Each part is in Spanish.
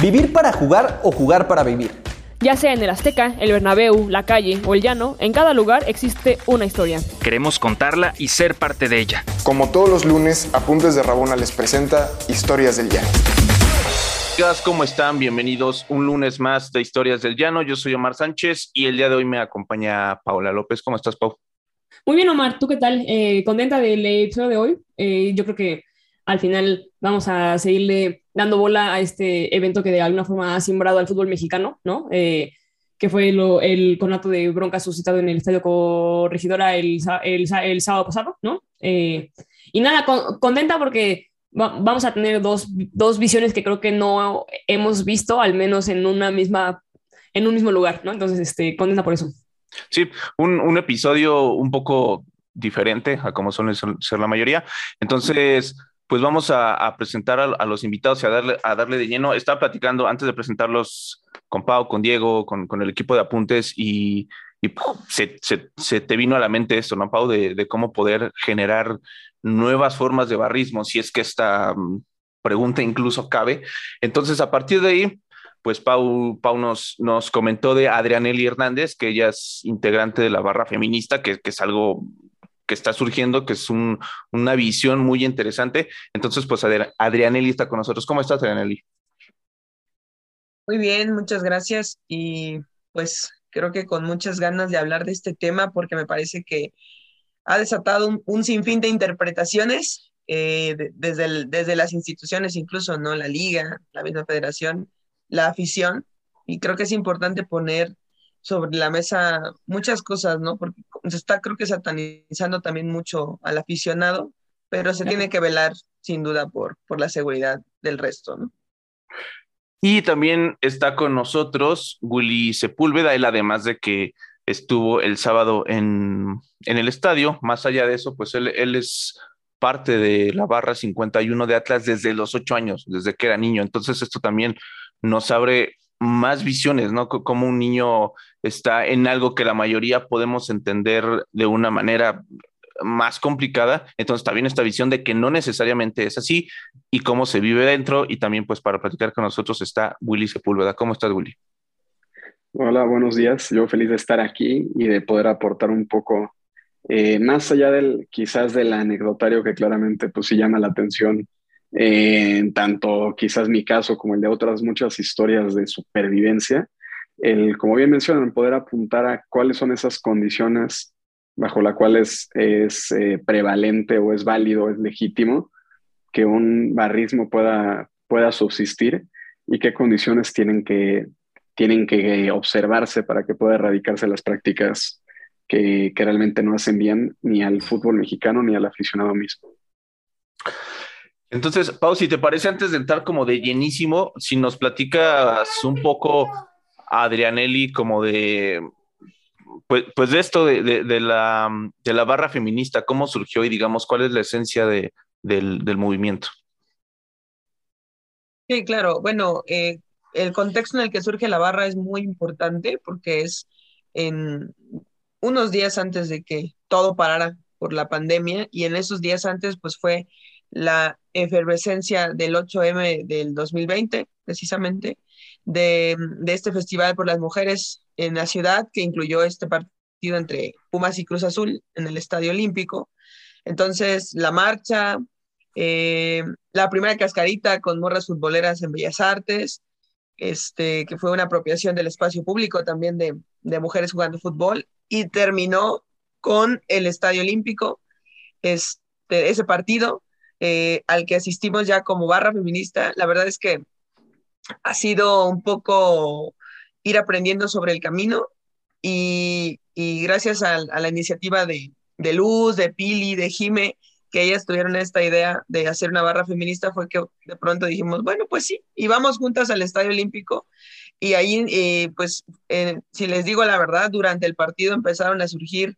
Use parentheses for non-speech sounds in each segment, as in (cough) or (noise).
Vivir para jugar o jugar para vivir. Ya sea en el Azteca, el Bernabéu, la calle o el llano, en cada lugar existe una historia. Queremos contarla y ser parte de ella. Como todos los lunes, Apuntes de Rabona les presenta Historias del Llano. ¿Cómo están? Bienvenidos un lunes más de Historias del Llano. Yo soy Omar Sánchez y el día de hoy me acompaña Paula López. ¿Cómo estás, Pau? Muy bien, Omar. ¿Tú qué tal? Eh, ¿Contenta del episodio de hoy? Eh, yo creo que al final vamos a seguirle dando bola a este evento que de alguna forma ha simbrado al fútbol mexicano, ¿no? Eh, que fue el conato de bronca suscitado en el Estadio Corregidora el, sábado pasado, ¿no? Eh, y nada, contenta porque vamos a tener dos, dos, visiones que creo que no hemos visto, al menos en una misma, en un mismo lugar, ¿no? Entonces, este, contenta por eso. Sí, un, un episodio un poco diferente a como suelen ser la mayoría. Entonces, pues vamos a, presentar a, los invitados y a darle, a darle de lleno. Estaba platicando antes de presentarlos con Pau, con Diego, con, el equipo de apuntes y, se, te vino a la mente esto, ¿no, Pau? De, cómo poder generar nuevas formas de barrismo, si es que esta mm, pregunta incluso cabe. Entonces, a partir de ahí, pues Pau, nos comentó de Adrianelli Hernández, que ella es integrante de la barra feminista, que, que es algo que está surgiendo, que es una visión muy interesante. Entonces, pues Adrianelli está con nosotros. ¿Cómo estás, Adrianelli? Muy bien, muchas gracias. Y pues creo que con muchas ganas de hablar de este tema porque me parece que ha desatado un, sinfín de interpretaciones eh, desde, desde las instituciones, incluso, ¿no? La liga, la misma federación, la afición. Y creo que es importante poner sobre la mesa muchas cosas, ¿no? Porque se está, creo que satanizando también mucho al aficionado, pero se tiene que velar sin duda por, por la seguridad del resto, ¿no? Y también está con nosotros Willy Sepúlveda, él además de que estuvo el sábado en, en el estadio, más allá de eso, pues él, él es parte de la barra 51 de Atlas desde los ocho años, desde que era niño. Entonces esto también nos abre más visiones, ¿no? Como un niño está en algo que la mayoría podemos entender de una manera más complicada, entonces también esta visión de que no necesariamente es así y cómo se vive dentro y también pues para platicar con nosotros está Willy Sepúlveda. ¿Cómo estás, Willy? Hola, buenos días. Yo feliz de estar aquí y de poder aportar un poco, eh, más allá del quizás del anecdotario que claramente pues sí llama la atención en tanto quizás mi caso como el de otras muchas historias de supervivencia, el, como bien mencionan, poder apuntar a cuáles son esas condiciones bajo las cuales es eh, prevalente o es válido, es legítimo que un barrismo pueda, pueda subsistir y qué condiciones tienen que, tienen que observarse para que pueda erradicarse las prácticas que, que realmente no hacen bien ni al fútbol mexicano ni al aficionado mismo. Entonces, Pau, si te parece, antes de entrar como de llenísimo, si nos platicas un poco Adrianelli como de, pues, pues de esto de, de, la, de la barra feminista, cómo surgió y digamos, cuál es la esencia de, del, del movimiento. Sí, claro. Bueno, eh, el contexto en el que surge la barra es muy importante porque es en unos días antes de que todo parara por la pandemia y en esos días antes pues fue la efervescencia del 8M del 2020, precisamente, de, este Festival por las Mujeres en la ciudad, que incluyó este partido entre Pumas y Cruz Azul en el Estadio Olímpico. Entonces, la marcha, eh, la primera cascarita con morras futboleras en Bellas Artes, este, que fue una apropiación del espacio público también de, de mujeres jugando fútbol, y terminó con el Estadio Olímpico, este, ese partido eh, al que asistimos ya como barra feminista, la verdad es que ha sido un poco ir aprendiendo sobre el camino y, gracias a, la iniciativa de, Luz, de Pili, de Jime, que ellas tuvieron esta idea de hacer una barra feminista, fue que de pronto dijimos, bueno, pues sí, y vamos juntas al Estadio Olímpico. Y ahí, eh, pues, eh, si les digo la verdad, durante el partido empezaron a surgir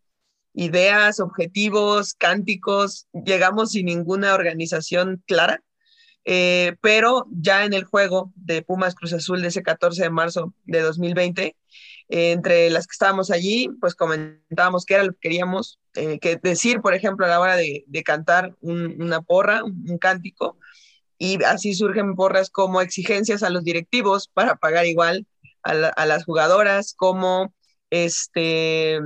ideas, objetivos, cánticos, llegamos sin ninguna organización clara, eh, pero ya en el juego de Pumas Cruz Azul de ese 14 de marzo de 2020, eh, entre las que estábamos allí, pues comentábamos qué era lo que queríamos eh, que decir, por ejemplo, a la hora de, cantar una porra, un, cántico, y así surgen porras como exigencias a los directivos para pagar igual a, las jugadoras, como este,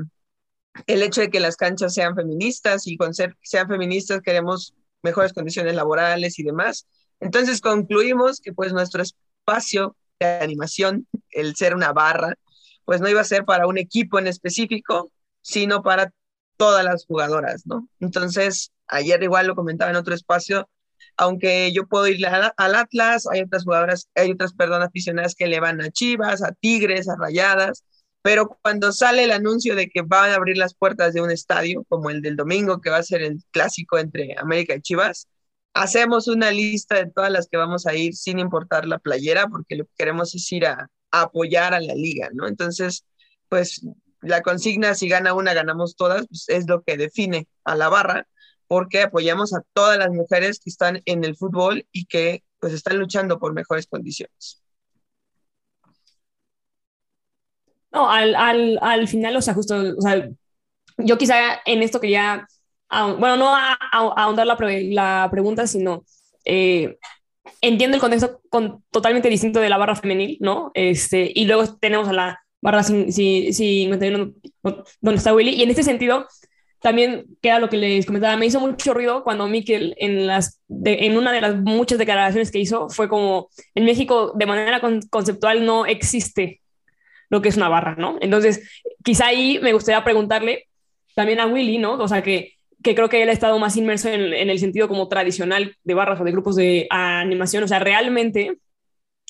el hecho de que las canchas sean feministas y con ser sean feministas queremos mejores condiciones laborales y demás. Entonces concluimos que pues nuestro espacio de animación, el ser una barra, pues no iba a ser para un equipo en específico, sino para todas las jugadoras, ¿no? Entonces, ayer igual lo comentaba en otro espacio, aunque yo puedo ir al Atlas, hay otras jugadoras, hay otras, perdón, aficionadas que le van a Chivas, a Tigres, a Rayadas, pero cuando sale el anuncio de que van a abrir las puertas de un estadio, como el del domingo, que va a ser el clásico entre América y Chivas, hacemos una lista de todas las que vamos a ir sin importar la playera, porque lo que queremos es ir a, apoyar a la liga, ¿no? Entonces, pues la consigna, si gana una, ganamos todas, pues, es lo que define a la barra, porque apoyamos a todas las mujeres que están en el fútbol y que pues están luchando por mejores condiciones. No, al, al, al final, o sea, justo, o sea, yo quizá en esto quería, bueno, no ahondar la, la pregunta, sino eh, entiendo el contexto con, totalmente distinto de la barra femenil, ¿no? Este, y luego tenemos a la barra 51 donde está Willy, y en este sentido, también queda lo que les comentaba, me hizo mucho ruido cuando Miquel en, las en una de las muchas declaraciones que hizo fue como, en México de manera conceptual no existe lo que es una barra, ¿no? Entonces, quizá ahí me gustaría preguntarle también a Willy, ¿no? O sea, que, que creo que él ha estado más inmerso en, en, el sentido como tradicional de barras o de grupos de animación, o sea, realmente,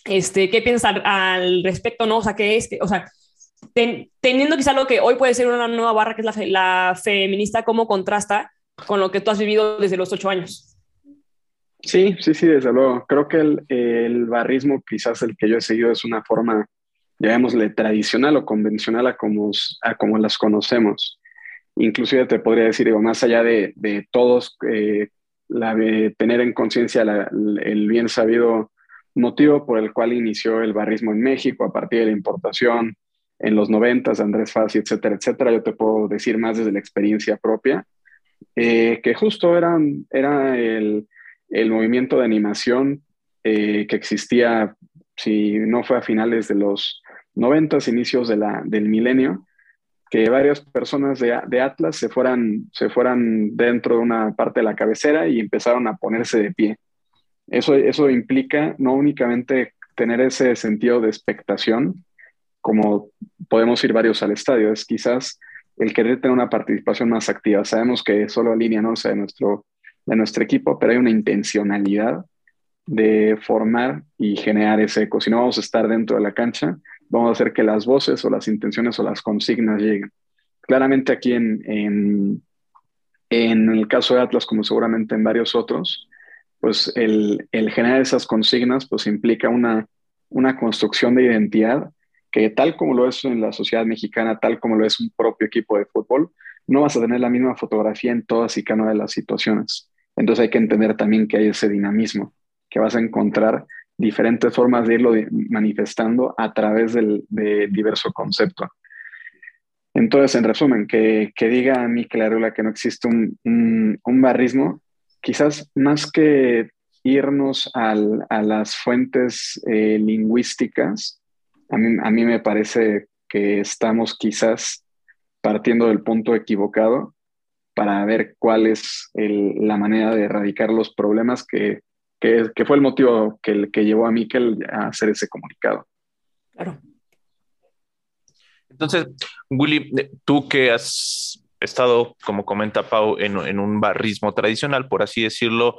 este, ¿qué piensas al, respecto, no? O sea, ¿qué es? O sea, teniendo quizá lo que hoy puede ser una nueva barra, que es la, la, feminista, ¿cómo contrasta con lo que tú has vivido desde los ocho años? Sí, sí, sí, desde luego. Creo que el, el barrismo, quizás el que yo he seguido, es una forma, llamémosle, tradicional o convencional a como, a como las conocemos. Inclusive te podría decir, digo, más allá de, de todos, eh, la de tener en conciencia el bien sabido motivo por el cual inició el barrismo en México a partir de la importación, en los noventas, Andrés Fassi, etcétera, etcétera. Yo te puedo decir más desde la experiencia propia, eh, que justo era, era el, el, movimiento de animación eh, que existía, si no fue a finales de los noventas, inicios de del milenio, que varias personas de, de, Atlas se fueran, se fueran dentro de una parte de la cabecera y empezaron a ponerse de pie. Eso, eso implica no únicamente tener ese sentido de expectación, como podemos ir varios al estadio, es quizás el querer tener una participación más activa. Sabemos que solo línea no de nuestro, de nuestro equipo, pero hay una intencionalidad de formar y generar ese eco. Si no vamos a estar dentro de la cancha, vamos a hacer que las voces o las intenciones o las consignas lleguen. Claramente aquí en, en, en el caso de Atlas, como seguramente en varios otros, pues el, el generar esas consignas pues implica una, una construcción de identidad que tal como lo es en la sociedad mexicana, tal como lo es un propio equipo de fútbol, no vas a tener la misma fotografía en todas y cada una de las situaciones. Entonces hay que entender también que hay ese dinamismo, que vas a encontrar diferentes formas de irlo manifestando a través del, de diverso concepto. Entonces, en resumen, que, que diga a mí Clarula que no existe un, un, barrismo, quizás más que irnos al, a las fuentes eh, lingüísticas, a mí, me parece que estamos quizás partiendo del punto equivocado para ver cuál es la manera de erradicar los problemas que, fue el motivo que, que llevó a Miquel a hacer ese comunicado. Claro. Entonces, Willy, tú que has estado, como comenta Pau, en, un barrismo tradicional, por así decirlo,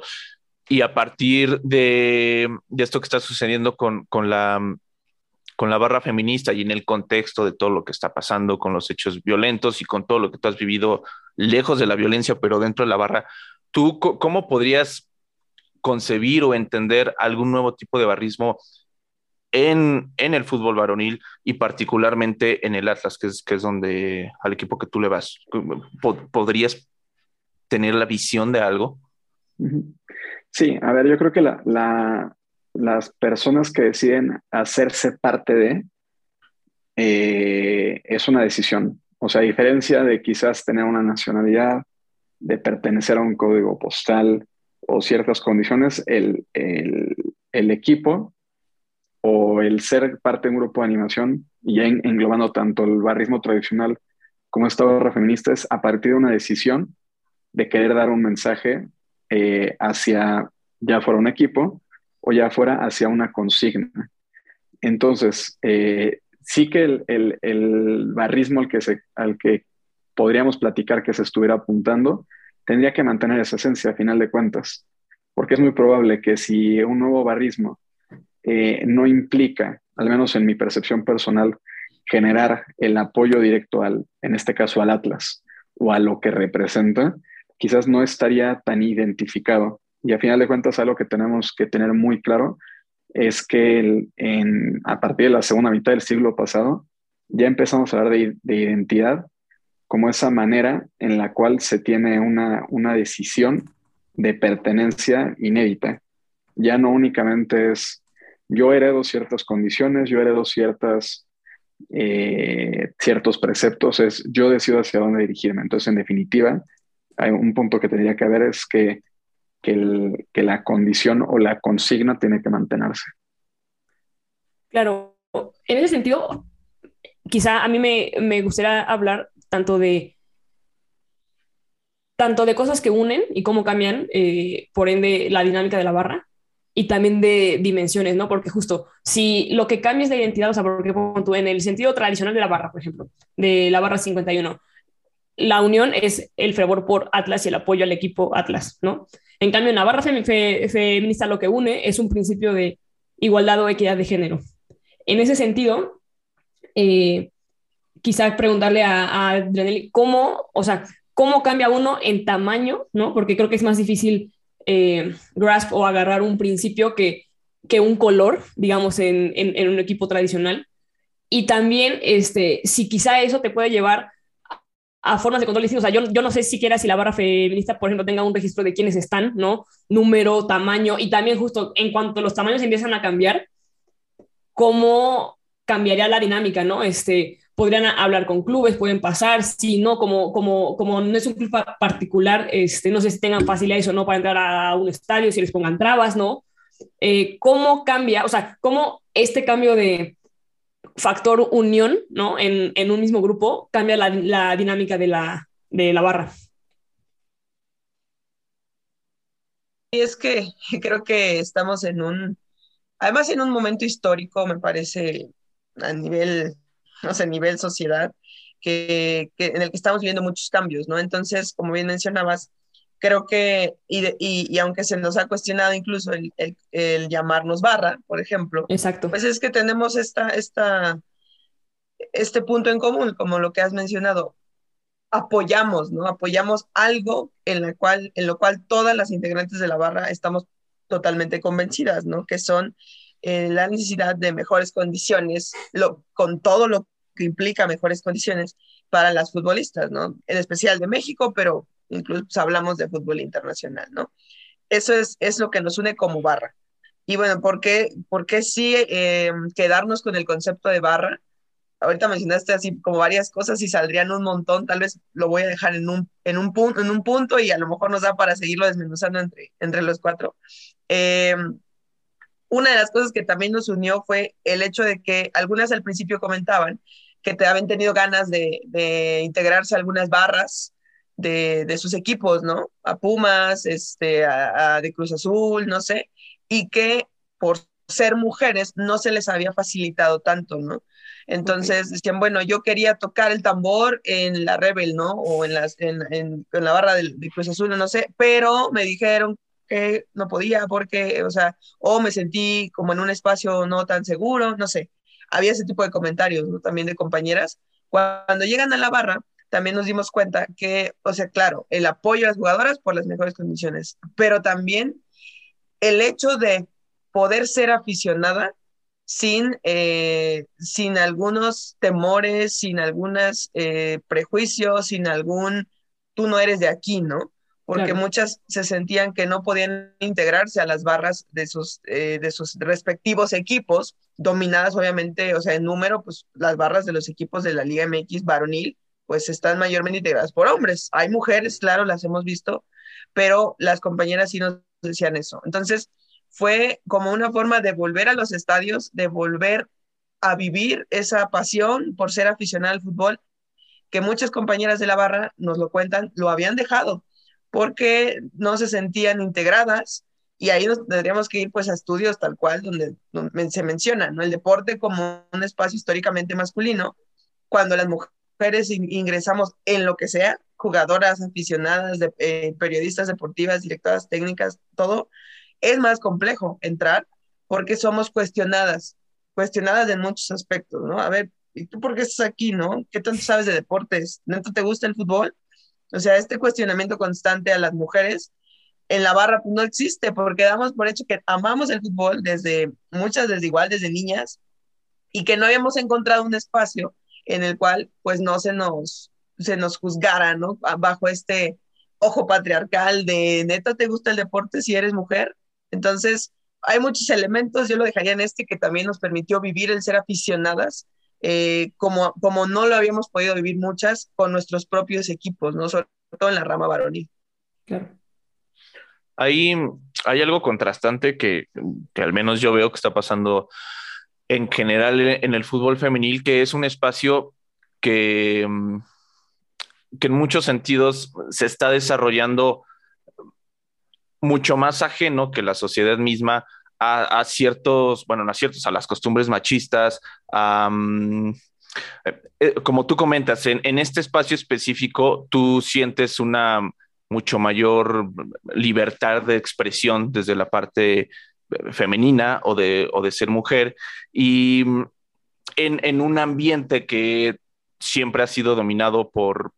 y a partir de, esto que está sucediendo con, con, la, con la barra feminista y en el contexto de todo lo que está pasando con los hechos violentos y con todo lo que tú has vivido lejos de la violencia, pero dentro de la barra, ¿tú cómo podrías concebir o entender algún nuevo tipo de barrismo en, en el fútbol varonil y particularmente en el Atlas, que es, que es donde al equipo que tú le vas? ¿Podrías tener la visión de algo? Sí, a ver, yo creo que la, la, las personas que deciden hacerse parte de, eh, es una decisión. O sea, a diferencia de quizás tener una nacionalidad, de pertenecer a un código postal, o ciertas condiciones, el, el, equipo o el ser parte de un grupo de animación, y englobando tanto el barrismo tradicional como esta barra feminista, es a partir de una decisión de querer dar un mensaje eh, hacia ya fuera un equipo o ya fuera hacia una consigna. Entonces, eh, sí que el, el, barrismo al que, se, al que podríamos platicar que se estuviera apuntando tendría que mantener esa esencia a final de cuentas, porque es muy probable que si un nuevo barrismo eh, no implica, al menos en mi percepción personal, generar el apoyo directo al, en este caso al Atlas o a lo que representa, quizás no estaría tan identificado. Y a final de cuentas, algo que tenemos que tener muy claro es que en, a partir de la segunda mitad del siglo pasado ya empezamos a hablar de, de identidad como esa manera en la cual se tiene una, una decisión de pertenencia inédita. Ya no únicamente es yo heredo ciertas condiciones, yo heredo ciertas, eh, ciertos preceptos, es yo decido hacia dónde dirigirme. Entonces, en definitiva, hay un punto que tendría que haber es que, que, que la condición o la consigna tiene que mantenerse. Claro, en ese sentido, quizá a mí me, me gustaría hablar tanto de tanto de cosas que unen y cómo cambian, eh, por ende, la dinámica de la barra, y también de dimensiones, ¿no? Porque justo, si lo que cambia es la identidad, o sea, porque en el sentido tradicional de la barra, por ejemplo, de la barra 51, la unión es el fervor por Atlas y el apoyo al equipo Atlas, ¿no? En cambio, en la barra feminista lo que une es un principio de igualdad o equidad de género. En ese sentido, eh, quizá preguntarle a, a cómo, o sea, cómo cambia uno en tamaño, ¿no? Porque creo que es más difícil eh, grasp o agarrar un principio que, que un color, digamos, en, en, un equipo tradicional. Y también, este, si quizá eso te puede llevar a formas de control distintas. O sea, yo, yo no sé siquiera si la barra feminista, por ejemplo, tenga un registro de quiénes están, ¿no? Número, tamaño, y también justo en cuanto los tamaños empiezan a cambiar, ¿cómo cambiaría la dinámica, ¿no? Este, podrían hablar con clubes, pueden pasar, si no, como, como, como no es un club particular, este, no sé si tengan facilidades o no para entrar a un estadio, si les pongan trabas, ¿no? Eh, ¿Cómo cambia, o sea, cómo este cambio de factor unión, ¿no? En, en un mismo grupo cambia la, la dinámica de la, de la barra? Y es que (laughs) creo que estamos en un, además en un momento histórico, me parece, a nivel no sé, nivel sociedad, que, que, en el que estamos viviendo muchos cambios, ¿no? Entonces, como bien mencionabas, creo que, y, y, y aunque se nos ha cuestionado incluso el, el, el, llamarnos barra, por ejemplo, Exacto. pues es que tenemos esta, esta, este punto en común, como lo que has mencionado, apoyamos, ¿no? Apoyamos algo en, la cual, en lo cual todas las integrantes de la barra estamos totalmente convencidas, ¿no? Que son eh, la necesidad de mejores condiciones, lo, con todo lo que implica mejores condiciones para las futbolistas, ¿no? En especial de México, pero incluso pues, hablamos de fútbol internacional, ¿no? Eso es, es lo que nos une como barra. Y bueno, ¿por qué, por qué sí eh, quedarnos con el concepto de barra? Ahorita mencionaste así como varias cosas y saldrían un montón, tal vez lo voy a dejar en un, en un, en un punto y a lo mejor nos da para seguirlo desmenuzando entre, entre los cuatro. Eh, una de las cosas que también nos unió fue el hecho de que algunas al principio comentaban que te habían tenido ganas de, de integrarse a algunas barras de, de, sus equipos, ¿no? A Pumas, este, a, a, de Cruz Azul, no sé, y que por ser mujeres no se les había facilitado tanto, ¿no? Entonces okay. decían, bueno, yo quería tocar el tambor en la Rebel, ¿no? O en, las, en, en, en la barra de, de Cruz Azul, no sé, pero me dijeron que no podía porque, o sea, o me sentí como en un espacio no tan seguro, no sé. Había ese tipo de comentarios. También de compañeras. Cuando llegan a la barra, también nos dimos cuenta que, o sea, claro, el apoyo a las jugadoras por las mejores condiciones, pero también el hecho de poder ser aficionada sin, eh, sin algunos temores, sin algunos eh, prejuicios, sin algún, tú no eres de aquí, ¿no? Porque claro. muchas se sentían que no podían integrarse a las barras de sus, eh, de sus respectivos equipos, dominadas obviamente, o sea, en número, pues las barras de los equipos de la Liga MX varonil, pues están mayormente integradas por hombres. Hay mujeres, claro, las hemos visto, pero las compañeras sí nos decían eso. Entonces, fue como una forma de volver a los estadios, de volver a vivir esa pasión por ser aficionada al fútbol, que muchas compañeras de la barra nos lo cuentan, lo habían dejado porque no se sentían integradas y ahí nos tendríamos que ir pues a estudios tal cual donde, se menciona, ¿no? El deporte como un espacio históricamente masculino, cuando las mujeres ingresamos en lo que sea, jugadoras, aficionadas, eh, periodistas deportivas, directoras técnicas, todo, es más complejo entrar porque somos cuestionadas, cuestionadas en muchos aspectos, ¿no? A ver, ¿y tú por qué estás aquí, no? ¿Qué tanto sabes de deportes? ¿No te gusta el fútbol? O sea, este cuestionamiento constante a las mujeres en la barra pues, no existe porque damos por hecho que amamos el fútbol desde muchas desde igual desde niñas y que no habíamos encontrado un espacio en el cual pues no se nos se nos juzgara, ¿no? Bajo este ojo patriarcal de neta te gusta el deporte si eres mujer. Entonces, hay muchos elementos, yo lo dejaría en este que también nos permitió vivir el ser aficionadas, eh, como, como no lo habíamos podido vivir muchas con nuestros propios equipos, ¿no? Sobre todo en la rama varonil. Claro. Ahí hay algo contrastante que, que al menos yo veo que está pasando en general en el fútbol femenil, que es un espacio que, que en muchos sentidos se está desarrollando mucho más ajeno que la sociedad misma a, ciertos, bueno, no a ciertos, a las costumbres machistas, eh, eh, como tú comentas, en, este espacio específico tú sientes una mucho mayor libertad de expresión desde la parte eh, femenina o de, o de ser mujer. Y mm, en, un ambiente que siempre ha sido dominado por,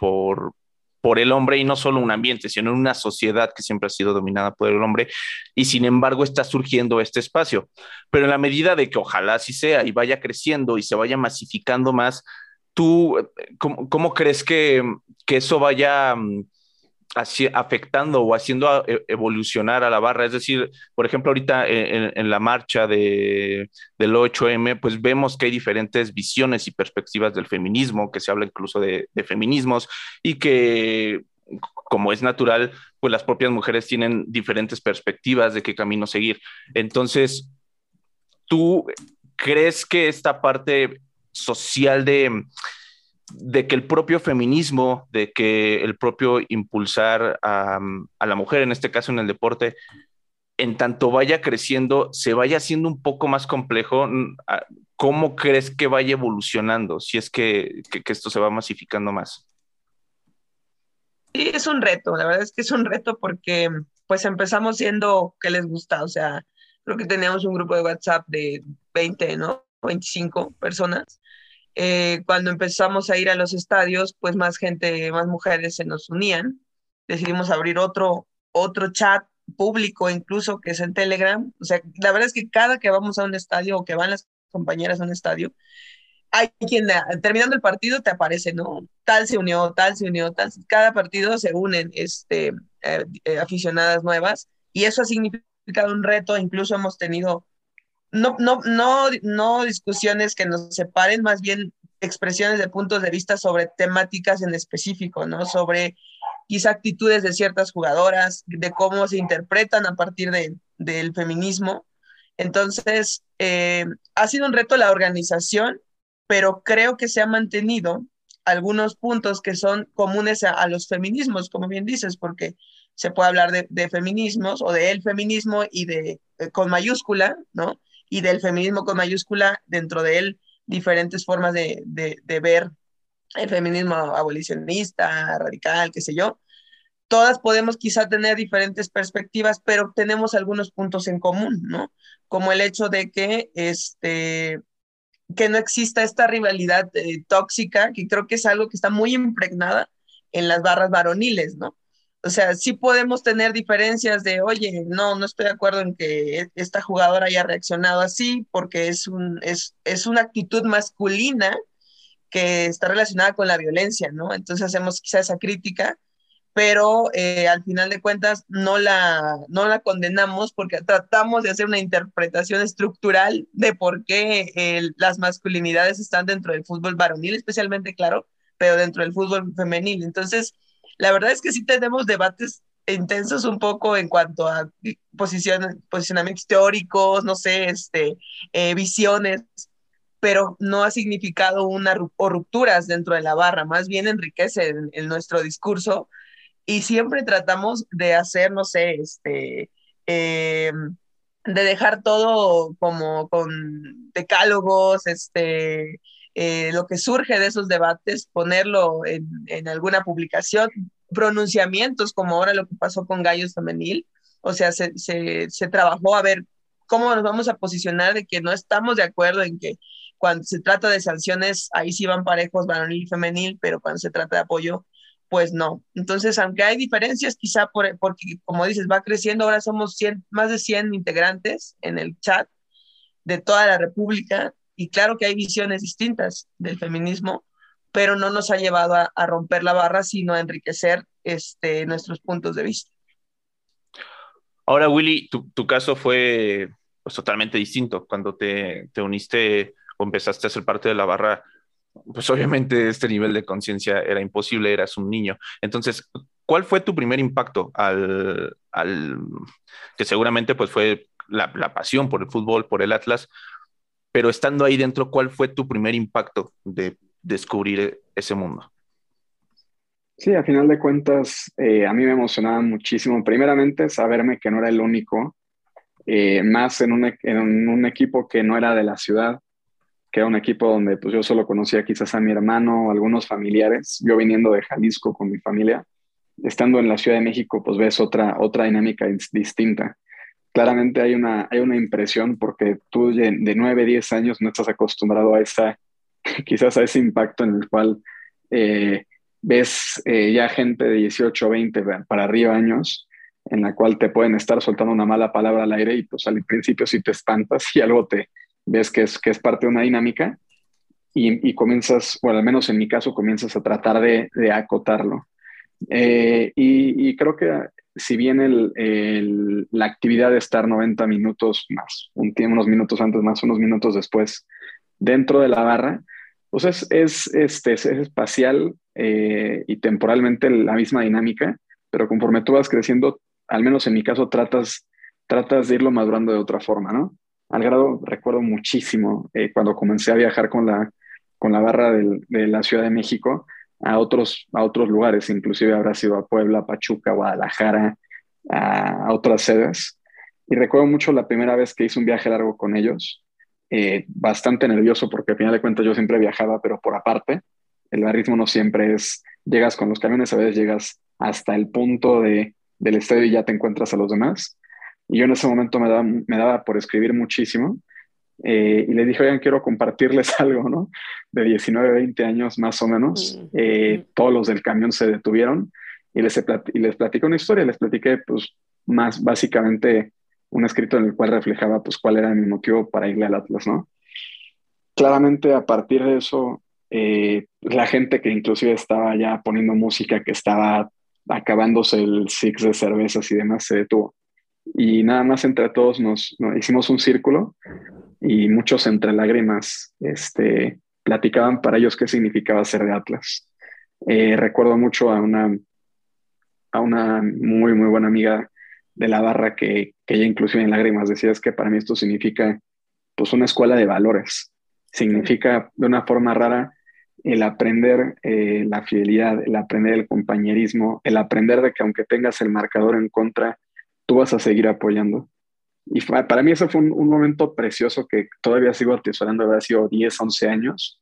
por el hombre y no solo un ambiente, sino una sociedad que siempre ha sido dominada por el hombre y sin embargo está surgiendo este espacio. Pero en la medida de que ojalá así sea y vaya creciendo y se vaya masificando más, ¿tú eh, cómo, crees que, que, eso vaya mm, afectando o haciendo e, evolucionar a la barra. Es decir, por ejemplo, ahorita en, la marcha de, del 8M, pues vemos que hay diferentes visiones y perspectivas del feminismo, que se habla incluso de, de feminismos y que como es natural, pues las propias mujeres tienen diferentes perspectivas de qué camino seguir. Entonces, ¿tú crees que esta parte social de de que el propio feminismo, de que el propio impulsar a, la mujer, en este caso en el deporte, en tanto vaya creciendo, se vaya haciendo un poco más complejo, ¿cómo crees que vaya evolucionando si es que, esto se va masificando más? Sí, es un reto, la verdad es que es un reto porque pues empezamos siendo que les gusta, o sea, creo que teníamos un grupo de WhatsApp de 20, ¿no? 25 personas eh, cuando empezamos a ir a los estadios, pues más gente, más mujeres se nos unían. Decidimos abrir otro, otro chat público incluso que es en Telegram. O sea, la verdad es que cada que vamos a un estadio o que van las compañeras a un estadio, hay quien terminando el partido te aparece, ¿no? Tal se unió, tal se unió, tal. Cada partido se unen este, eh, eh, aficionadas nuevas y eso ha significado un reto. Incluso hemos tenido no, no, no, no discusiones que nos separen, más bien expresiones de puntos de vista sobre temáticas en específico, ¿no? Sobre quizá actitudes de ciertas jugadoras, de cómo se interpretan a partir de, del feminismo. Entonces, eh, ha sido un reto la organización, pero creo que se ha mantenido algunos puntos que son comunes a, los feminismos, como bien dices, porque se puede hablar de, de feminismos o de el feminismo y de eh, con mayúscula, ¿no? Y del feminismo con mayúscula, dentro de él diferentes formas de, de, ver el feminismo abolicionista, radical, qué sé yo. Todas podemos quizá tener diferentes perspectivas, pero tenemos algunos puntos en común, ¿no? Como el hecho de que, este, que no exista esta rivalidad eh, tóxica, que creo que es algo que está muy impregnada en las barras varoniles, ¿no? O sea, sí podemos tener diferencias de, oye, no, no estoy de acuerdo en que esta jugadora haya reaccionado así porque es, un, es, es una actitud masculina que está relacionada con la violencia, ¿no? Entonces hacemos quizá esa crítica, pero eh, al final de cuentas no la, no la condenamos porque tratamos de hacer una interpretación estructural de por qué las masculinidades están dentro del fútbol varonil, especialmente, claro, pero dentro del fútbol femenil. Entonces, la verdad es que sí tenemos debates intensos un poco en cuanto a posición, posicionamientos teóricos, no sé, este, eh, visiones, pero no ha significado una o rupturas dentro de la barra, más bien enriquece en, nuestro discurso y siempre tratamos de hacer, no sé, este, eh, de dejar todo como con decálogos, este, eh, lo que surge de esos debates, ponerlo en, en, alguna publicación, pronunciamientos como ahora lo que pasó con Gallos Femenil, o sea, se, se, se trabajó a ver cómo nos vamos a posicionar de que no estamos de acuerdo en que cuando se trata de sanciones, ahí sí van parejos, varonil y femenil, pero cuando se trata de apoyo, pues no. Entonces, aunque hay diferencias, quizá por, porque, como dices, va creciendo, ahora somos 100, más de 100 integrantes en el chat de toda la República, y claro que hay visiones distintas del feminismo, pero no nos ha llevado a, romper la barra, sino a enriquecer este, nuestros puntos de vista. Ahora, Willy, tu, tu caso fue pues, totalmente distinto. Cuando te, te uniste o empezaste a ser parte de la barra, pues obviamente este nivel de conciencia era imposible, eras un niño. Entonces, ¿cuál fue tu primer impacto al, al que seguramente pues fue la, la, pasión por el fútbol, por el Atlas, pero estando ahí dentro, ¿cuál fue tu primer impacto de descubrir ese mundo? Sí, a final de cuentas, eh, a mí me emocionaba muchísimo. Primeramente, saberme que no era el único, eh, más en un, en un, equipo que no era de la ciudad, que era un equipo donde pues, yo solo conocía quizás a mi hermano o algunos familiares. Yo viniendo de Jalisco con mi familia, estando en la Ciudad de México, pues ves otra, otra dinámica distinta. Claramente hay una, hay una impresión porque tú de, de 9, 10 años no estás acostumbrado a esa (laughs) quizás a ese impacto en el cual eh, ves eh, ya gente de 18, 20 para arriba años, en la cual te pueden estar soltando una mala palabra al aire y pues al principio si te espantas y algo te ves que es, que es parte de una dinámica y, y comienzas, o al menos en mi caso, comienzas a tratar de, de acotarlo. Eh, y, creo que si bien la actividad de estar 90 minutos más, un, unos minutos antes más, unos minutos después, dentro de la barra, pues es, es, este, es espacial eh, y temporalmente la misma dinámica, pero conforme tú vas creciendo, al menos en mi caso, tratas, tratas de irlo madurando de otra forma, ¿no? Al grado, recuerdo muchísimo eh, cuando comencé a viajar con la, con la barra del, de la Ciudad de México a otros, a otros lugares, inclusive habrá sido a Puebla, Pachuca, Guadalajara, a, otras sedes. Y recuerdo mucho la primera vez que hice un viaje largo con ellos, eh, bastante nervioso porque al final de cuentas yo siempre viajaba, pero por aparte. El barrismo no siempre es, llegas con los camiones, a veces llegas hasta el punto de, del estadio y ya te encuentras a los demás. Y yo en ese momento me daba, me daba por escribir muchísimo. Eh, y le dije, oigan, quiero compartirles (laughs) algo, ¿no? De 19, 20 años más o menos. Mm, eh, todos los del camión se detuvieron y les, y les platiqué una historia, les platiqué pues más básicamente un escrito en el cual reflejaba pues cuál era mi motivo para irle al Atlas, ¿no? Claramente a partir de eso, eh, la gente que inclusive estaba ya poniendo música, que estaba acabándose el six de cervezas y demás, se detuvo. Y nada más entre todos nos, hicimos un círculo y muchos entre lágrimas este, platicaban para ellos qué significaba ser de Atlas. Eh, recuerdo mucho a una, a una muy, muy buena amiga de la barra que, que ella inclusive en lágrimas decía es que para mí esto significa pues una escuela de valores. Significa de una forma rara el aprender eh, la fidelidad, el aprender el compañerismo, el aprender de que aunque tengas el marcador en contra, tú vas a seguir apoyando. Y para mí eso fue un, momento precioso que todavía sigo atesorando, haber sido 10, 11 años,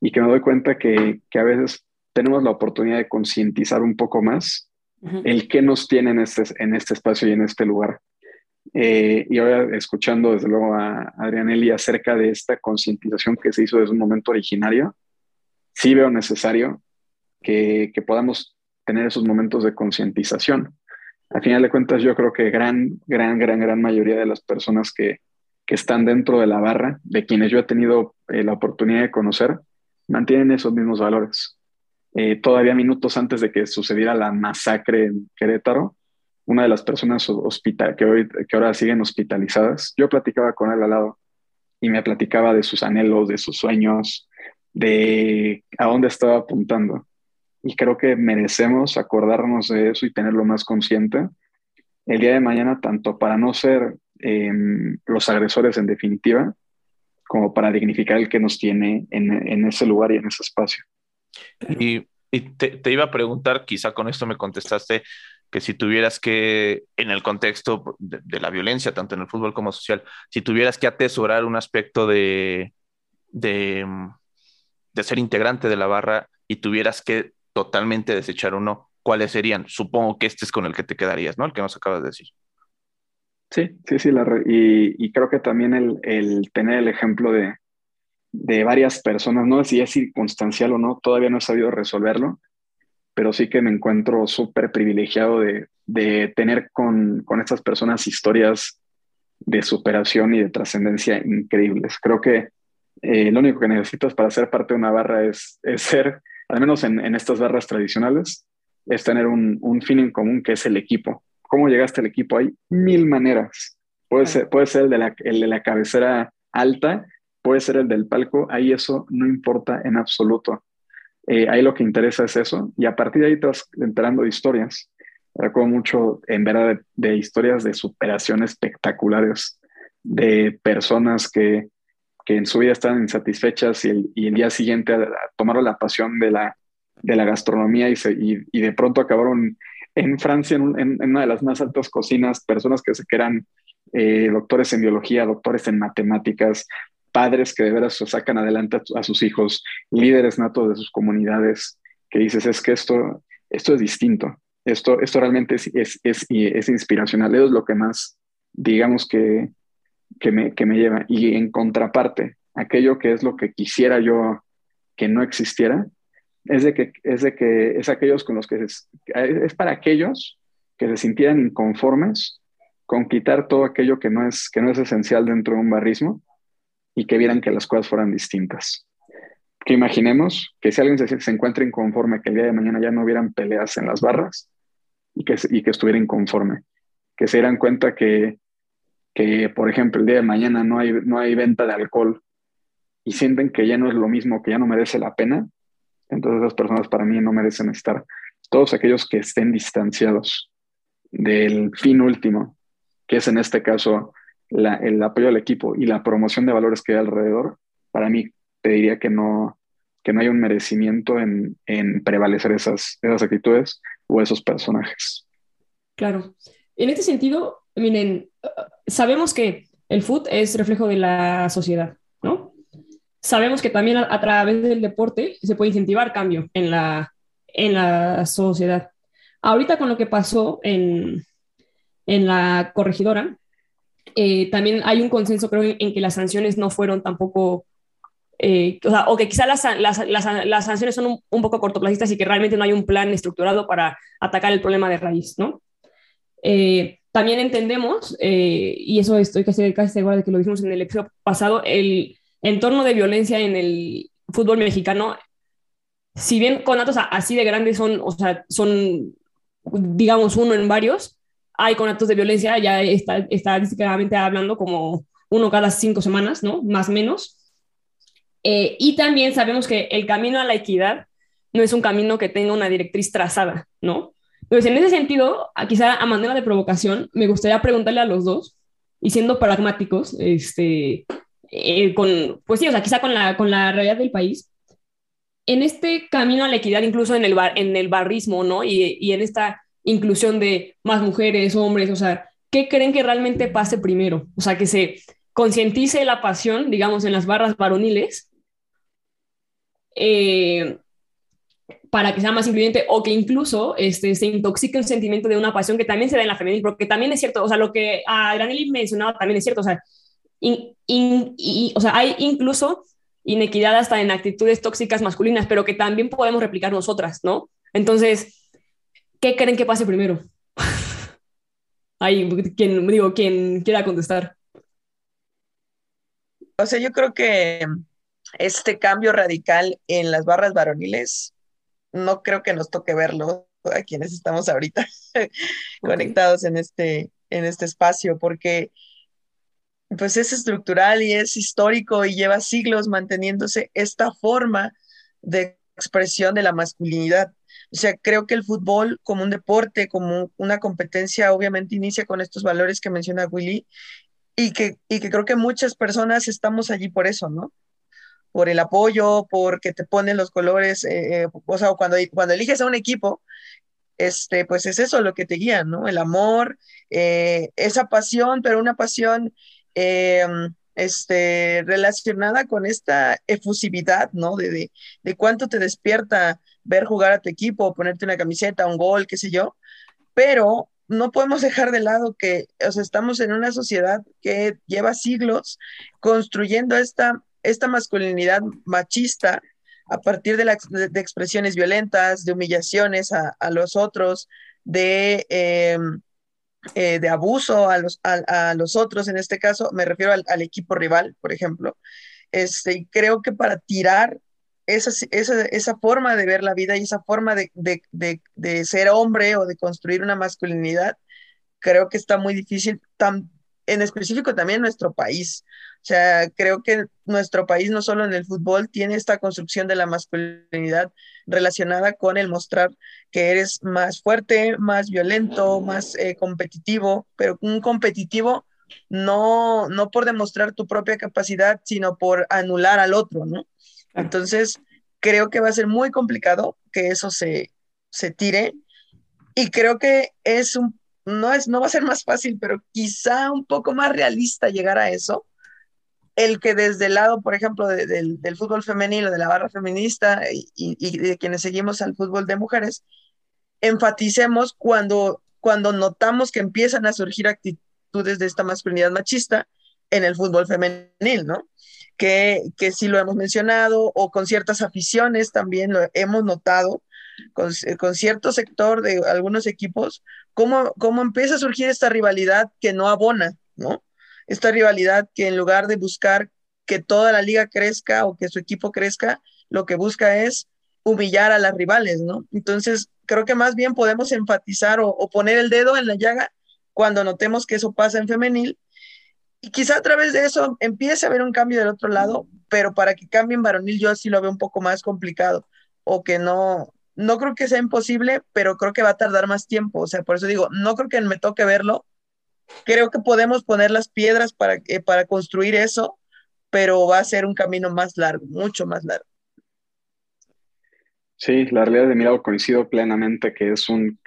y que me doy cuenta que, que a veces tenemos la oportunidad de concientizar un poco más el qué nos tiene en este, en este espacio y en este lugar. Eh, y ahora escuchando desde luego a Adrianelli acerca de esta concientización que se hizo desde un momento originario, sí veo necesario que, que podamos tener esos momentos de concientización. Al final de cuentas, yo creo que gran, gran, gran, gran mayoría de las personas que, que están dentro de la barra, de quienes yo he tenido eh, la oportunidad de conocer, mantienen esos mismos valores. Eh, todavía minutos antes de que sucediera la masacre en Querétaro, una de las personas hospital, que, hoy, que ahora siguen hospitalizadas, yo platicaba con él al lado y me platicaba de sus anhelos, de sus sueños, de a dónde estaba apuntando. Y creo que merecemos acordarnos de eso y tenerlo más consciente el día de mañana, tanto para no ser em, los agresores en definitiva, como para dignificar el que nos tiene en, ese lugar y en ese espacio. Y, te, iba a preguntar, quizá con esto me contestaste, que si tuvieras que, en el contexto de, la violencia, tanto en el fútbol como social, si tuvieras que atesorar un aspecto de, de, de ser integrante de la barra y tuvieras que totalmente desechar uno, ¿cuáles serían? Supongo que este es con el que te quedarías, ¿no? El que nos acabas de decir. Sí, sí, sí, y, creo que también el, tener el ejemplo de, varias personas, no si es circunstancial o no, todavía no he sabido resolverlo, pero sí que me encuentro súper privilegiado de, tener con, estas personas historias de superación y de trascendencia increíbles. Creo que eh, lo único que necesitas para ser parte de una barra es, ser, al menos en, estas barras tradicionales, es tener un, un fin en común que es el equipo cómo llegaste al equipo. Hay mil maneras. Puede ser, puede ser el, de la, el de la cabecera alta, puede ser el del palco, ahí eso no importa en absoluto. Eh, ahí lo que interesa es eso, y a partir de ahí te vas enterando de historias. Recuerdo mucho, en verdad, de, historias de superación espectaculares, de personas que, que, en su vida estaban insatisfechas y el, y el día siguiente tomaron la pasión de la, de la gastronomía y, se, y de pronto acabaron en Francia, en, una de las más altas cocinas, personas que, se, que eran eh, doctores en biología, doctores en matemáticas, padres que de veras sacan adelante a, sus hijos, líderes natos de sus comunidades, que dices, es que esto, esto es distinto, esto, esto realmente es, es, es, es inspiracional, eso es lo que más, digamos, que, que, me, que me lleva. Y en contraparte, aquello que es lo que quisiera yo que no existiera, es de que es, de que es aquellos con los que es, es para aquellos que se sintieran inconformes con quitar todo aquello que no es, que no es esencial dentro de un barrismo y que vieran que las cosas fueran distintas. Que imaginemos que si alguien se, se encuentra inconforme, que el día de mañana ya no hubieran peleas en las barras y que, y que estuviera inconforme, que se dieran cuenta que, que, por ejemplo, el día de mañana no hay, no hay venta de alcohol y sienten que ya no es lo mismo, que ya no merece la pena, entonces esas personas para mí no merecen estar. Todos aquellos que estén distanciados del fin último, que es en este caso el apoyo al equipo y la promoción de valores que hay alrededor, para mí te diría que no, que no hay un merecimiento en, en prevalecer esas, esas actitudes o esos personajes. Claro. En este sentido, miren, sabemos que el foot es reflejo de la sociedad, ¿no? sabemos que también a, través del deporte se puede incentivar cambio en la, en la sociedad. Ahorita con lo que pasó en, en la corregidora, eh, también hay un consenso, creo, en, que las sanciones no fueron tampoco, eh, o, sea, o que quizás las, las, las, sanciones son un, un, poco cortoplacistas y que realmente no hay un plan estructurado para atacar el problema de raíz, ¿no? Eh, también entendemos, y eso estoy casi, casi segura de que lo dijimos en el episodio pasado, el, entorno de violencia en el fútbol mexicano, si bien con datos así de grandes son, o sea, son, digamos, uno en varios, hay conatos de violencia, ya está, estadísticamente hablando, como uno cada cinco semanas, ¿no? Más o menos. Eh, y también sabemos que el camino a la equidad no es un camino que tenga una directriz trazada, ¿no? Entonces, en ese sentido, quizá a manera de provocación, me gustaría preguntarle a los dos, y siendo pragmáticos, este, eh, con, pues sí, o sea, quizá con la, con la realidad del país, en este camino a la equidad, incluso en el, bar, en el barrismo, ¿no? Y, y, en esta inclusión de más mujeres, hombres, o sea, ¿qué creen que realmente pase primero? O sea, que se concientice la pasión, digamos, en las barras varoniles, eh, para que sea más incluyente o que incluso este, se intoxique un sentimiento de una pasión que también se da en la femenil, porque también es cierto, o sea, lo que a Granelli mencionaba también es cierto, o sea, y, o sea, hay incluso inequidad hasta en actitudes tóxicas masculinas, pero que también podemos replicar nosotras, ¿no? Entonces, ¿qué creen que pase primero? (laughs) Ahí, quien, digo, quien quiera contestar. O sea, yo creo que este cambio radical en las barras varoniles, no creo que nos toque verlo a quienes estamos ahorita (laughs) conectados en este, en este espacio, porque pues es estructural y es histórico y lleva siglos manteniéndose esta forma de expresión de la masculinidad. O sea, creo que el fútbol como un deporte, como una competencia, obviamente inicia con estos valores que menciona Willy y que, y que creo que muchas personas estamos allí por eso, ¿no? Por el apoyo, porque te ponen los colores, eh, eh, o sea, cuando, cuando eliges a un equipo, este, pues es eso lo que te guía, ¿no? El amor, eh, esa pasión, pero una pasión este, relacionada con esta efusividad, ¿no? De, de, cuánto te despierta ver jugar a tu equipo, ponerte una camiseta, un gol, qué sé yo, pero no podemos dejar de lado que o sea, estamos en una sociedad que lleva siglos construyendo esta, esta masculinidad machista a partir de, expresiones violentas, de humillaciones a, los otros, de... Eh, eh, de abuso a los, a, los otros, en este caso me refiero al, equipo rival, por ejemplo. Este, creo que para tirar esa, esa, esa, forma de ver la vida y esa forma de, de, de, ser hombre o de construir una masculinidad, creo que está muy difícil, tan, en específico también en nuestro país. O sea, creo que nuestro país, no solo en el fútbol, tiene esta construcción de la masculinidad relacionada con el mostrar que eres más fuerte, más violento, más eh, competitivo, pero un competitivo no, no por demostrar tu propia capacidad, sino por anular al otro, ¿no? Entonces, creo que va a ser muy complicado que eso se, se tire y creo que es un, no, es, no va a ser más fácil, pero quizá un poco más realista llegar a eso el que desde el lado, por ejemplo, del fútbol femenino, de la barra feminista y, de quienes seguimos al fútbol de mujeres, enfaticemos cuando, cuando notamos que empiezan a surgir actitudes de esta masculinidad machista en el fútbol femenil, ¿no? Que, que sí lo hemos mencionado, o con ciertas aficiones también lo hemos notado, con, con cierto sector de algunos equipos, cómo, cómo empieza a surgir esta rivalidad que no abona, ¿no? Esta rivalidad que en lugar de buscar que toda la liga crezca o que su equipo crezca, lo que busca es humillar a las rivales, ¿no? Entonces, creo que más bien podemos enfatizar o, poner el dedo en la llaga cuando notemos que eso pasa en femenil y quizá a través de eso empiece a haber un cambio del otro lado, pero para que cambie en varonil yo así lo veo un poco más complicado o que no, no creo que sea imposible, pero creo que va a tardar más tiempo, o sea, por eso digo, no creo que me toque verlo, creo que podemos poner las piedras para, eh, para construir eso, pero va a ser un camino más largo, mucho más largo. Sí, la realidad de mi lado coincido plenamente que es un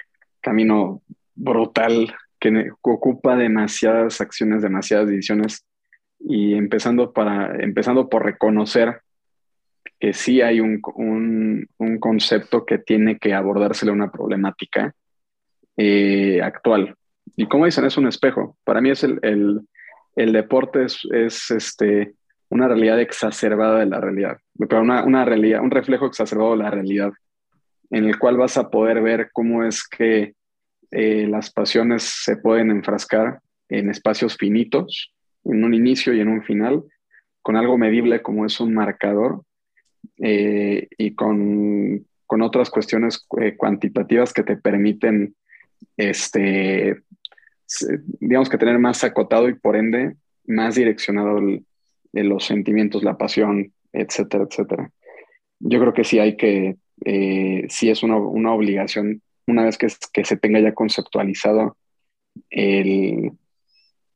camino brutal que ocupa demasiadas acciones, demasiadas decisiones y empezando, para, empezando por reconocer que sí hay un, un, concepto que tiene que abordársele una problemática eh, actual. Y como dicen, es un espejo. Para mí es el, el, deporte es, es, este, una realidad exacerbada de la realidad, pero una, una, realidad, un reflejo exacerbado de la realidad, en el cual vas a poder ver cómo es que eh, las pasiones se pueden enfrascar en espacios finitos, en un inicio y en un final, con algo medible como es un marcador eh, y con, con, otras cuestiones eh, cuantitativas que te permiten este, digamos que tener más acotado y por ende más direccionado el, los sentimientos, la pasión, etcétera, etcétera. Yo creo que sí hay que, eh, sí es una, una, obligación, una vez que, se tenga ya conceptualizado el,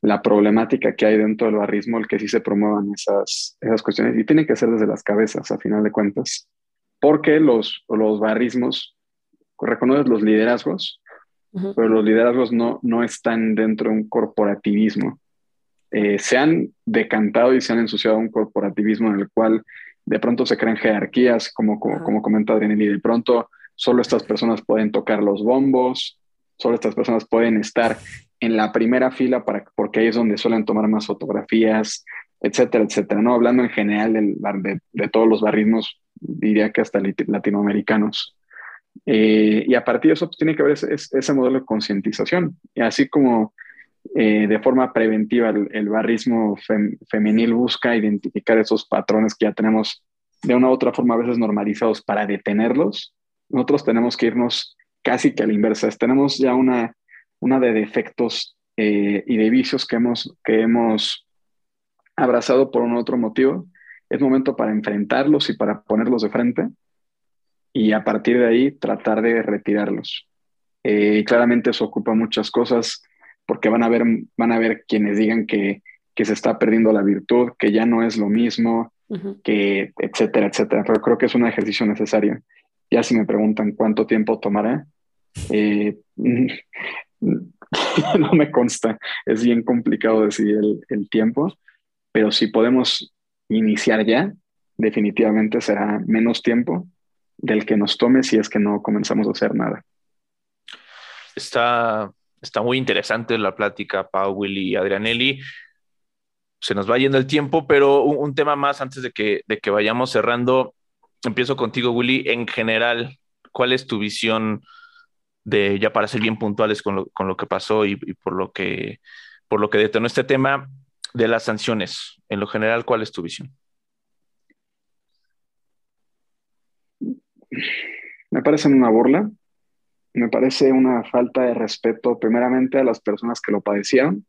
la problemática que hay dentro del barrismo, el que sí se promuevan esas, esas cuestiones, y tiene que ser desde las cabezas, a final de cuentas, porque los, los barrismos, reconoces los liderazgos, pero los liderazgos no, no están dentro de un corporativismo. Eh, se han decantado y se han ensuciado un corporativismo en el cual de pronto se crean jerarquías, como, como, como comenta y de pronto solo estas personas pueden tocar los bombos, solo estas personas pueden estar en la primera fila para, porque ahí es donde suelen tomar más fotografías, etcétera, etcétera, ¿no? Hablando en general de, de todos los barrismos, diría que hasta latinoamericanos. Eh, y a partir de eso pues, tiene que haber ese, modelo de concientización. Así como eh, de forma preventiva el, barrismo femenil busca identificar esos patrones que ya tenemos de una u otra forma a veces normalizados para detenerlos, nosotros tenemos que irnos casi que a la inversa. Tenemos ya una, una de defectos eh, y de vicios que hemos, que hemos abrazado por un otro motivo. Es momento para enfrentarlos y para ponerlos de frente y a partir de ahí tratar de retirarlos. Eh, y claramente eso ocupa muchas cosas porque van a ver, van a ver quienes digan que, que se está perdiendo la virtud, que ya no es lo mismo, que etcétera, etcétera. Pero creo que es un ejercicio necesario. Ya si me preguntan cuánto tiempo tomará, eh, (laughs) no me consta, es bien complicado decidir el, el, tiempo, pero si podemos iniciar ya, definitivamente será menos tiempo del que nos tome si es que no comenzamos a hacer nada. Está, está muy interesante la plática, Pau, Willy y Adrianelli. Se nos va yendo el tiempo, pero un, tema más antes de que, de que vayamos cerrando. Empiezo contigo, Willy. En general, ¿cuál es tu visión de, ya para ser bien puntuales con lo, con lo que pasó y, y, por, lo que, por lo que detonó este tema, de las sanciones? En lo general, ¿cuál es tu visión? Me parece una burla, me parece una falta de respeto primeramente a las personas que lo padecieron.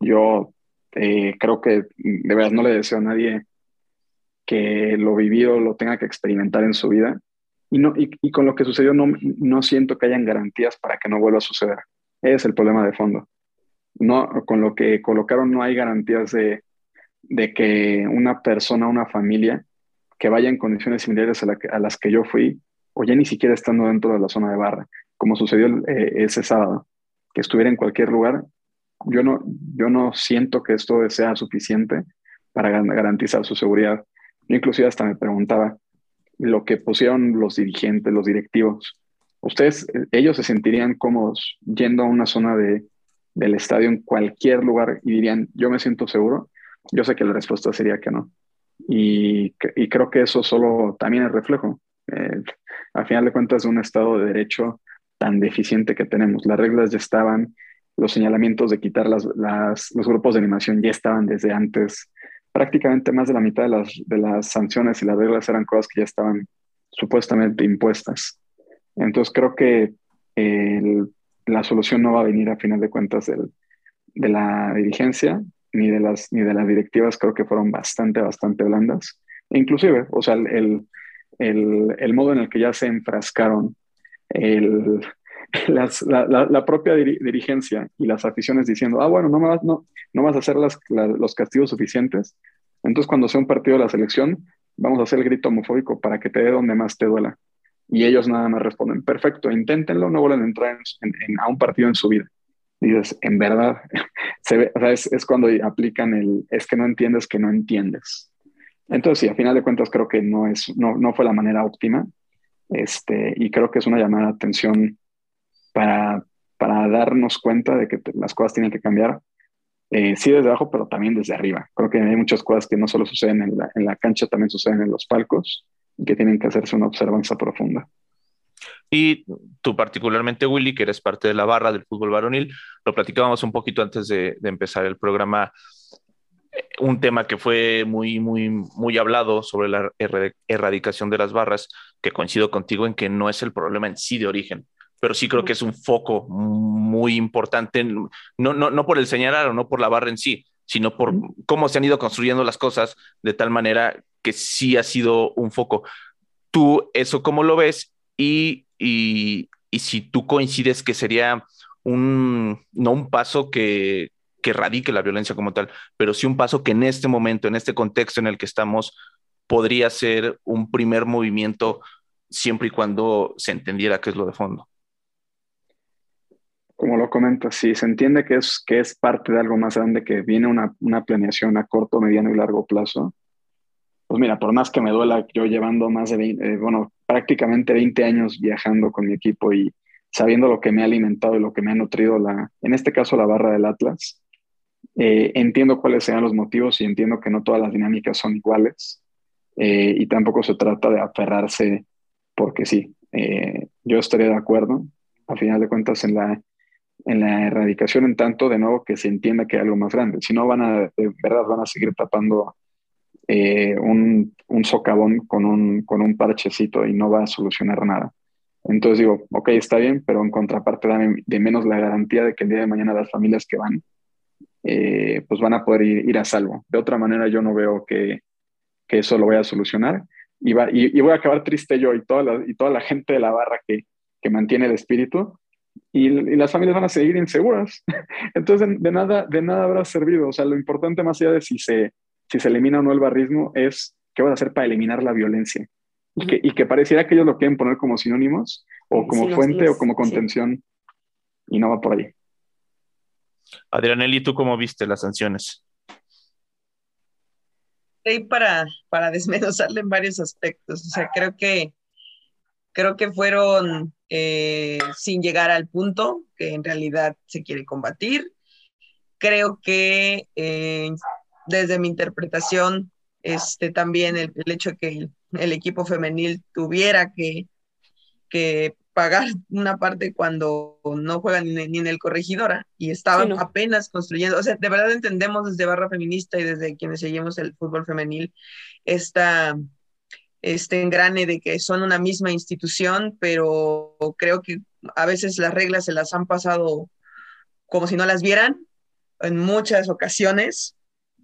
Yo eh, creo que de verdad no le deseo a nadie que lo vivido lo tenga que experimentar en su vida. Y, con lo que sucedió no, no siento que hayan garantías para que no vuelva a suceder. Ese es el problema de fondo. No, con lo que colocaron no hay garantías de, de que una persona, una familia que vaya en condiciones similares a, la que, a, las que yo fui, o ya ni siquiera estando dentro de la zona de barra, como sucedió eh, ese sábado, que estuviera en cualquier lugar, yo no, yo no siento que esto sea suficiente para garantizar su seguridad. Yo inclusive hasta me preguntaba lo que pusieron los dirigentes, los directivos. ¿Ustedes, ellos se sentirían cómodos yendo a una zona de, del estadio en cualquier lugar y dirían, yo me siento seguro? Yo sé que la respuesta sería que no. Y, creo que eso solo también es reflejo. Eh, al final de cuentas, de un Estado de Derecho tan deficiente que tenemos. Las reglas ya estaban, los señalamientos de quitar las, los grupos de animación ya estaban desde antes. Prácticamente más de la mitad de las, de las sanciones y las reglas eran cosas que ya estaban supuestamente impuestas. Entonces creo que el, la solución no va a venir a final de cuentas del, de la dirigencia ni de, las, ni de las directivas, creo que fueron bastante, bastante blandas. Inclusive, o sea, el, el, el, modo en el que ya se enfrascaron el, (laughs) las, la, propia dir, dirigencia y las aficiones diciendo, ah, bueno, no, me vas, no, no vas a hacer las, la, los castigos suficientes. Entonces, cuando sea un partido de la selección, vamos a hacer el grito homofóbico para que te dé donde más te duela. Y ellos nada más responden, perfecto, inténtenlo, no vuelvan a entrar en, en, a un partido en su vida. Dices, en verdad, (laughs) es, cuando aplican el, es que no entiendes que no entiendes. Entonces, sí, a final de cuentas creo que no, es, no, no fue la manera óptima. Este, y creo que es una llamada de atención para, para darnos cuenta de que las cosas tienen que cambiar, eh, sí desde abajo, pero también desde arriba. Creo que hay muchas cosas que no solo suceden en la, en la cancha, también suceden en los palcos y que tienen que hacerse una observancia profunda. Y tú particularmente, Willy, que eres parte de la barra del fútbol varonil, lo platicábamos un poquito antes de, de empezar el programa un tema que fue muy, muy, muy hablado sobre la erradicación de las barras, que coincido contigo en que no es el problema en sí de origen, pero sí creo que es un foco muy importante, no, no, no por el señalar o no por la barra en sí, sino por cómo se han ido construyendo las cosas de tal manera que sí ha sido un foco. ¿Tú eso cómo lo ves? Y, y, y si tú coincides que sería un, no un paso que, que erradique la violencia como tal, pero sí un paso que en este momento, en este contexto en el que estamos, podría ser un primer movimiento siempre y cuando se entendiera qué es lo de fondo. Como lo comentas, sí, se entiende que es, que es parte de algo más grande, que viene una, una planeación a corto, mediano y largo plazo. Pues mira, por más que me duela, yo llevando más de 20, eh, bueno, prácticamente 20 años viajando con mi equipo y sabiendo lo que me ha alimentado y lo que me ha nutrido, la, en este caso la barra del Atlas, eh, entiendo cuáles sean los motivos y entiendo que no todas las dinámicas son iguales eh, y tampoco se trata de aferrarse porque sí. Eh, yo estaría de acuerdo, a final de cuentas, en la, en la erradicación, en tanto, de nuevo, que se entienda que hay algo más grande. Si no, van a, de verdad, van a seguir tapando un, un, socavón con un, con un parchecito y no va a solucionar nada. Entonces digo, ok, está bien, pero en contraparte dame de menos la garantía de que el día de mañana las familias que van eh, pues van a poder ir, ir, a salvo. De otra manera, yo no veo que, que, eso lo vaya a solucionar. y, va, y, voy a acabar triste yo y toda la, y toda la gente de la barra que, que mantiene el espíritu y, las familias van a seguir inseguras. (laughs) Entonces, de, nada, de nada habrá servido. O sea, lo importante más allá de si se, si se elimina o no el barrismo es qué van a hacer para eliminar la violencia. Y que, y que pareciera que ellos lo quieren poner como sinónimos o como fuente o como contención y no va por ahí. Adrianelli, ¿tú cómo viste las sanciones? Para, para desmenuzarle en varios aspectos. O sea, creo que creo que fueron eh, sin llegar al punto que en realidad se quiere combatir. Creo que eh, desde mi interpretación, este, también el, hecho de que el, equipo femenil tuviera que, que, pagar una parte cuando no juegan ni, en el corregidora y estaban apenas construyendo, o sea, de verdad entendemos desde Barra Feminista y desde quienes seguimos el fútbol femenil esta este engrane de que son una misma institución, pero creo que a veces las reglas se las han pasado como si no las vieran en muchas ocasiones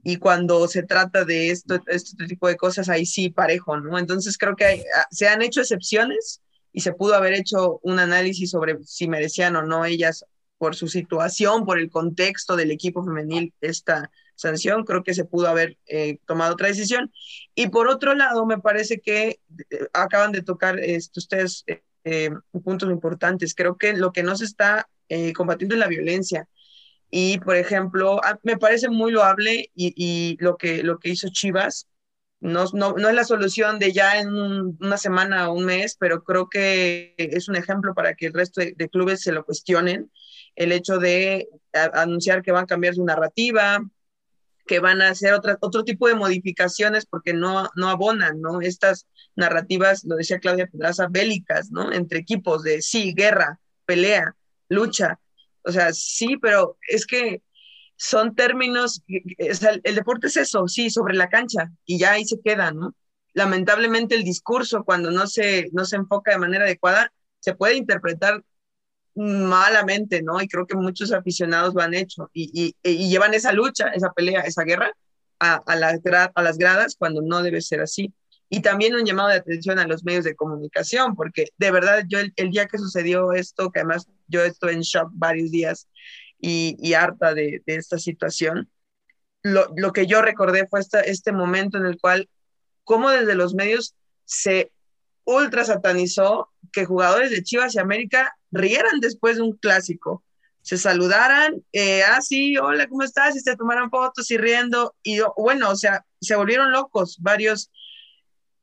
y cuando se trata de esto, este tipo de cosas, ahí sí parejo, ¿no? Entonces creo que ah, se han hecho excepciones y se pudo haber hecho un análisis sobre si merecían o no ellas por su situación, por el contexto del equipo femenil, esta sanción, creo que se pudo haber eh, tomado otra decisión. Y por otro lado, me parece que eh, acaban de tocar este, ustedes eh, puntos importantes. Creo que lo que no se está combatiendo es la violencia. Y, por ejemplo, me parece muy loable y, lo, que, lo que hizo Chivas, no, no, no, es la solución de ya en una semana o un mes, pero creo que es un ejemplo para que el resto de, de clubes se lo cuestionen. El hecho de anunciar que van a cambiar su narrativa, que van a hacer otra, otro tipo de modificaciones porque no, no abonan, ¿no? Estas narrativas, lo decía Claudia Pedraza, bélicas, ¿no? Entre equipos de sí, guerra, pelea, lucha. O sea, sí, pero es que son términos, el, deporte es eso, sí, sobre la cancha y ya ahí se queda, ¿no? Lamentablemente el discurso cuando no se, no se enfoca de manera adecuada se puede interpretar malamente, ¿no? Y creo que muchos aficionados lo han hecho y, llevan esa lucha, esa pelea, esa guerra a, a, las a las gradas cuando no debe ser así. Y también un llamado de atención a los medios de comunicación, porque de verdad yo el, día que sucedió esto, que además yo estuve en shock varios días y, harta de, esta situación, lo, lo, que yo recordé fue este momento en el cual, como desde los medios se ultra satanizó que jugadores de Chivas y América rieran después de un clásico, se saludaran, eh, ah, sí, hola, ¿cómo estás? Y se tomaran fotos y riendo, y bueno, o sea, se volvieron locos varios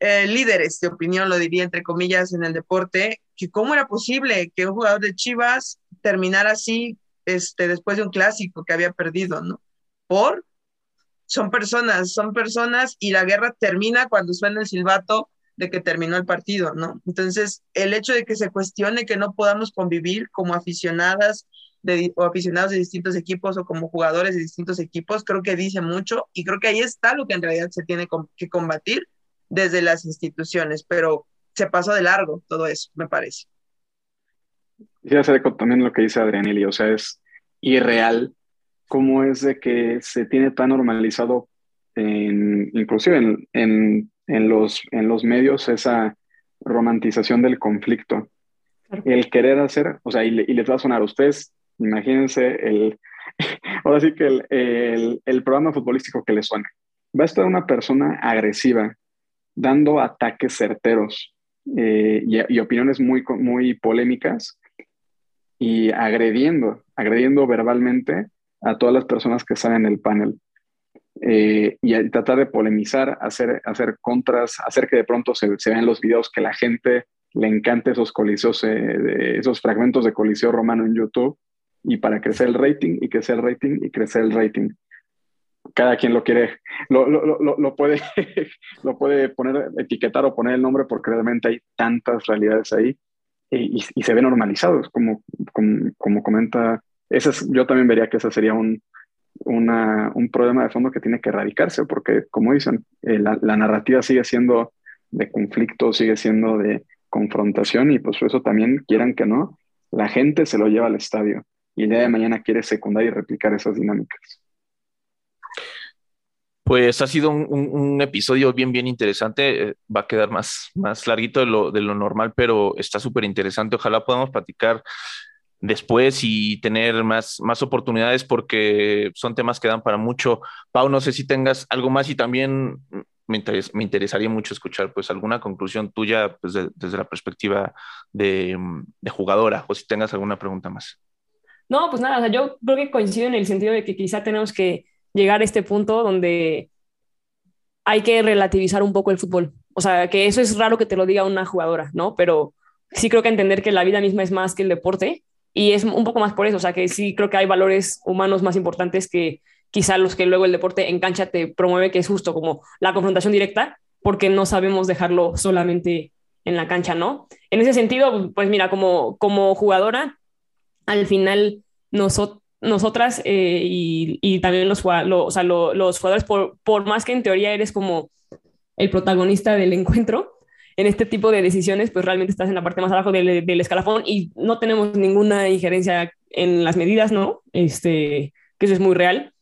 eh, líderes de opinión, lo diría entre comillas, en el deporte, que cómo era posible que un jugador de Chivas terminara así este, después de un clásico que había perdido, ¿no? Por, son personas, son personas y la guerra termina cuando suena el silbato de que terminó el partido, ¿no? Entonces, el hecho de que se cuestione que no podamos convivir como aficionadas de, o aficionados de distintos equipos o como jugadores de distintos equipos, creo que dice mucho y creo que ahí está lo que en realidad se tiene que combatir desde las instituciones, pero se pasó de largo todo eso, me parece. Sí, hacer también lo que dice Adrianelli, o sea, es irreal cómo es de que se tiene tan normalizado, en, inclusive en en los, en los medios esa romantización del conflicto. El querer hacer, o sea, y, les va a sonar a ustedes, imagínense el, (laughs) ahora sí que el, el, programa futbolístico que les suene. Va a estar una persona agresiva, dando ataques certeros eh, y, opiniones muy, muy polémicas y agrediendo, agrediendo verbalmente a todas las personas que están en el panel. Eh, y tratar de polemizar, hacer, hacer contras, hacer que de pronto se, vean los videos que la gente le encante esos coliseos, eh, esos fragmentos de coliseo romano en YouTube y para crecer el rating y crecer el rating y crecer el rating. Cada quien lo quiere, lo, lo, lo, lo puede, (laughs) lo puede poner, etiquetar o poner el nombre porque realmente hay tantas realidades ahí y, y, se ve normalizados, como, como, como comenta. Ese yo también vería que ese sería un, una, un problema de fondo que tiene que erradicarse, porque como dicen, eh, la, narrativa sigue siendo de conflicto, sigue siendo de confrontación y pues eso también, quieran que no, la gente se lo lleva al estadio y el día de mañana quiere secundar y replicar esas dinámicas. Pues ha sido un, episodio bien, bien interesante. Eh, va a quedar más, más larguito de lo, de lo normal, pero está súper interesante. Ojalá podamos platicar después y tener más, más oportunidades porque son temas que dan para mucho. Pau, no sé si tengas algo más y también me, me interesaría mucho escuchar pues alguna conclusión tuya pues, desde la perspectiva de, de, jugadora o si tengas alguna pregunta más. No, pues nada, yo creo que coincido en el sentido de que quizá tenemos que llegar a este punto donde hay que relativizar un poco el fútbol. O sea, que eso es raro que te lo diga una jugadora, ¿no? Pero sí creo que entender que la vida misma es más que el deporte y es un poco más por eso. O sea, que sí creo que hay valores humanos más importantes que quizá los que luego el deporte en cancha te promueve, que es justo como la confrontación directa, porque no sabemos dejarlo solamente en la cancha, ¿no? En ese sentido, pues mira, como, como jugadora, al final nosotros nosotras eh, y, también los, o sea, los jugadores, por, por, más que en teoría eres como el protagonista del encuentro, en este tipo de decisiones, pues realmente estás en la parte más abajo del, del escalafón y no tenemos ninguna injerencia en las medidas, ¿no? Este, que eso es muy real.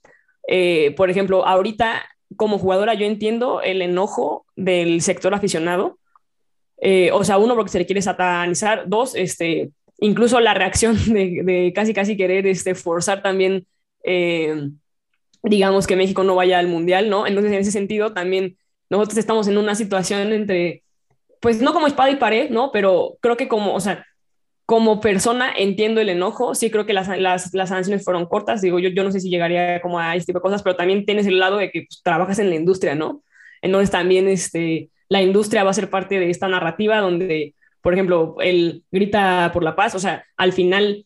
Eh, por ejemplo, ahorita como jugadora yo entiendo el enojo del sector aficionado. Eh, o sea, uno porque se le quiere satanizar, dos, este, incluso la reacción (laughs) de, casi casi querer este, forzar también, eh, digamos, que México no vaya al Mundial, ¿no? Entonces, en ese sentido, también nosotros estamos en una situación entre, pues no como espada y pared, ¿no? Pero creo que como, o sea, como persona entiendo el enojo, sí creo que las, las, las sanciones fueron cortas, digo, yo, yo no sé si llegaría como a este tipo de cosas, pero también tienes el lado de que pues, trabajas en la industria, ¿no? Entonces también este, la industria va a ser parte de esta narrativa donde por ejemplo, él grita por la paz, o sea, al final,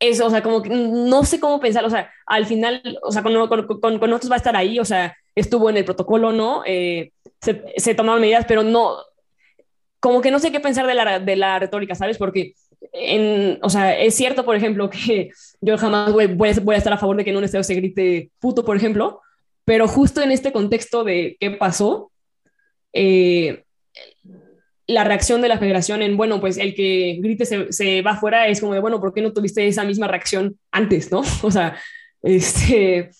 eso, o sea, como que no sé cómo pensar, o sea, al final, o sea, con, con, nosotros va a estar ahí, o sea, estuvo en el protocolo, ¿no? Eh, se, se, tomaron medidas, pero no, como que no sé qué pensar de la, de la retórica, ¿sabes? Porque, en, o sea, es cierto, por ejemplo, (laughs) que yo jamás voy, voy, a estar a favor de que en un estadio se grite puto, por ejemplo, pero justo en este contexto de qué pasó, eh, la reacción de la federación en, bueno, pues el que grite se, se va afuera es como de, bueno, ¿por qué no tuviste esa misma reacción antes, no? (laughs) O sea, este,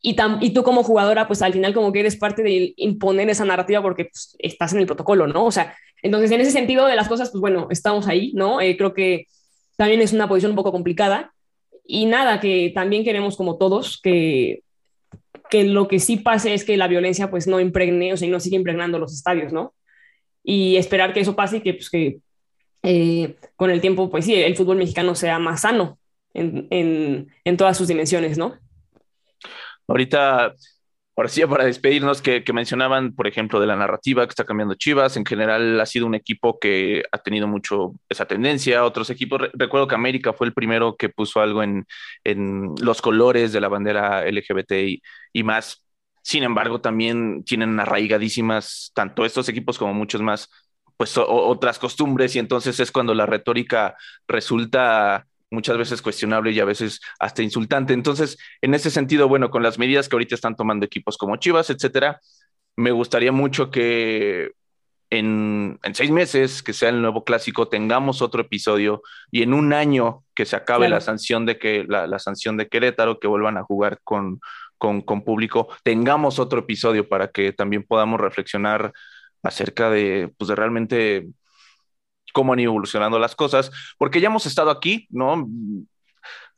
y, y tú como jugadora, pues al final como que eres parte de imponer esa narrativa porque pues, estás en el protocolo, ¿no? O sea, entonces en ese sentido de las cosas, pues bueno, estamos ahí, ¿no? Eh, creo que también es una posición un poco complicada y nada, que también queremos como todos que, que lo que sí pase es que la violencia pues no impregne, o sea, no sigue impregnando los estadios, ¿no? Y esperar que eso pase y que, pues, que eh, con el tiempo, pues sí, el fútbol mexicano sea más sano en, en, en todas sus dimensiones, ¿no? Ahorita, ahora sí, para despedirnos, que, mencionaban, por ejemplo, de la narrativa que está cambiando Chivas, en general ha sido un equipo que ha tenido mucho esa tendencia, otros equipos, recuerdo que América fue el primero que puso algo en, en los colores de la bandera LGBT y más, sin embargo, también tienen arraigadísimas tanto estos equipos como muchos más, pues otras costumbres y entonces es cuando la retórica resulta muchas veces cuestionable y a veces hasta insultante. Entonces, en ese sentido, bueno, con las medidas que ahorita están tomando equipos como Chivas, etcétera, me gustaría mucho que en, seis meses, que sea el nuevo clásico, tengamos otro episodio y en un año que se acabe la sanción de que la, la, sanción de Querétaro, que vuelvan a jugar con, con, público, tengamos otro episodio para que también podamos reflexionar acerca de, pues, de realmente cómo han ido evolucionando las cosas, porque ya hemos estado aquí, ¿no?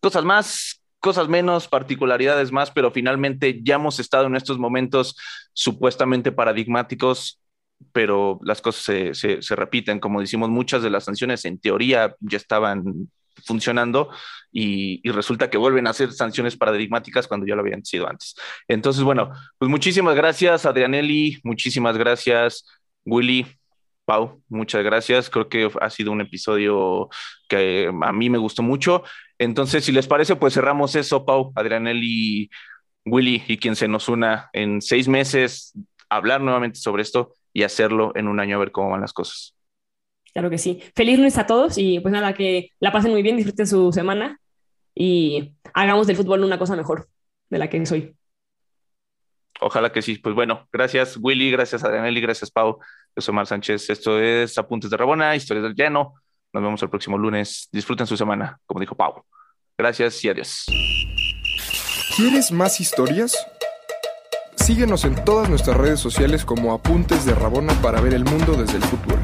Cosas más, cosas menos, particularidades más, pero finalmente ya hemos estado en estos momentos supuestamente paradigmáticos, pero las cosas se, se, se repiten. Como decimos, muchas de las sanciones en teoría ya estaban funcionando y, resulta que vuelven a ser sanciones paradigmáticas cuando ya lo habían sido antes. Entonces, bueno, pues muchísimas gracias, Adrianelli, muchísimas gracias, Willy. Pau, muchas gracias. Creo que ha sido un episodio que a mí me gustó mucho. Entonces, si les parece, pues cerramos eso, Pau, Adrianelli, Willy y quien se nos una en seis meses, hablar nuevamente sobre esto y hacerlo en un año a ver cómo van las cosas. Claro que sí. Feliz lunes a todos y pues nada, que la pasen muy bien, disfruten su semana y hagamos del fútbol una cosa mejor de la que es hoy. Ojalá que sí. Pues bueno, gracias Willy, gracias Adrianelli, gracias Pau. Yo soy Omar Sánchez. Esto es Apuntes de Rabona, Historias del Llano. Nos vemos el próximo lunes. Disfruten su semana, como dijo Pau. Gracias y adiós. ¿Quieres más historias? Síguenos en todas nuestras redes sociales como Apuntes de Rabona para ver el mundo desde el futuro.